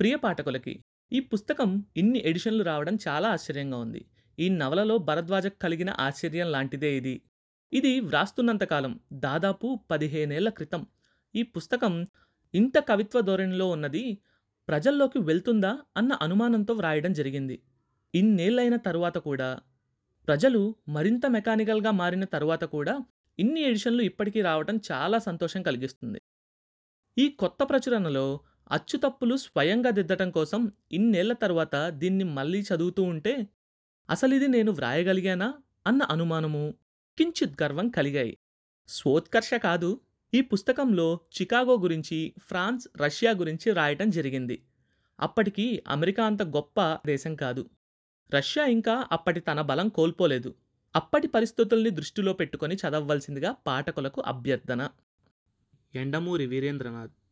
ప్రియ పాఠకులకి ఈ పుస్తకం ఇన్ని ఎడిషన్లు రావడం చాలా ఆశ్చర్యంగా ఉంది. ఈ నవలలో భరద్వాజకు కలిగిన ఆశ్చర్యం లాంటిదే ఇది. ఇది వ్రాస్తున్నంతకాలం దాదాపు పదిహేనేళ్ళ క్రితం. ఈ పుస్తకం ఇంత కవిత్వ ధోరణిలో ఉన్నది ప్రజల్లోకి వెళ్తుందా అన్న అనుమానంతో వ్రాయడం జరిగింది. ఇన్నేళ్ళైన తరువాత కూడా, ప్రజలు మరింత మెకానికల్‌గా మారిన తరువాత కూడా ఇన్ని ఎడిషన్లు ఇప్పటికీ రావడం చాలా సంతోషం కలిగిస్తుంది. ఈ కొత్త ప్రచురణలో అచ్చుతప్పులు స్వయంగా దిద్దటం కోసం ఇన్నేళ్ళ తరువాత దీన్ని మళ్ళీ చదువుతూ ఉంటే అసలిది నేను వ్రాయగలిగానా అన్న అనుమానమూ, కించిత్ గర్వం కలిగాయి. స్వోత్కర్ష కాదు ఈ పుస్తకంలో చికాగో గురించి, ఫ్రాన్స్, రష్యా గురించి రాయటం జరిగింది. అప్పటికి అమెరికా అంత గొప్ప దేశం కాదు. రష్యా ఇంకా అప్పటి తన బలం కోల్పోలేదు. అప్పటి పరిస్థితుల్ని దృష్టిలో పెట్టుకొని చదవవలసిందిగా పాఠకులకు అభ్యర్థన. ఎండమూరి వీరేంద్రనాథ్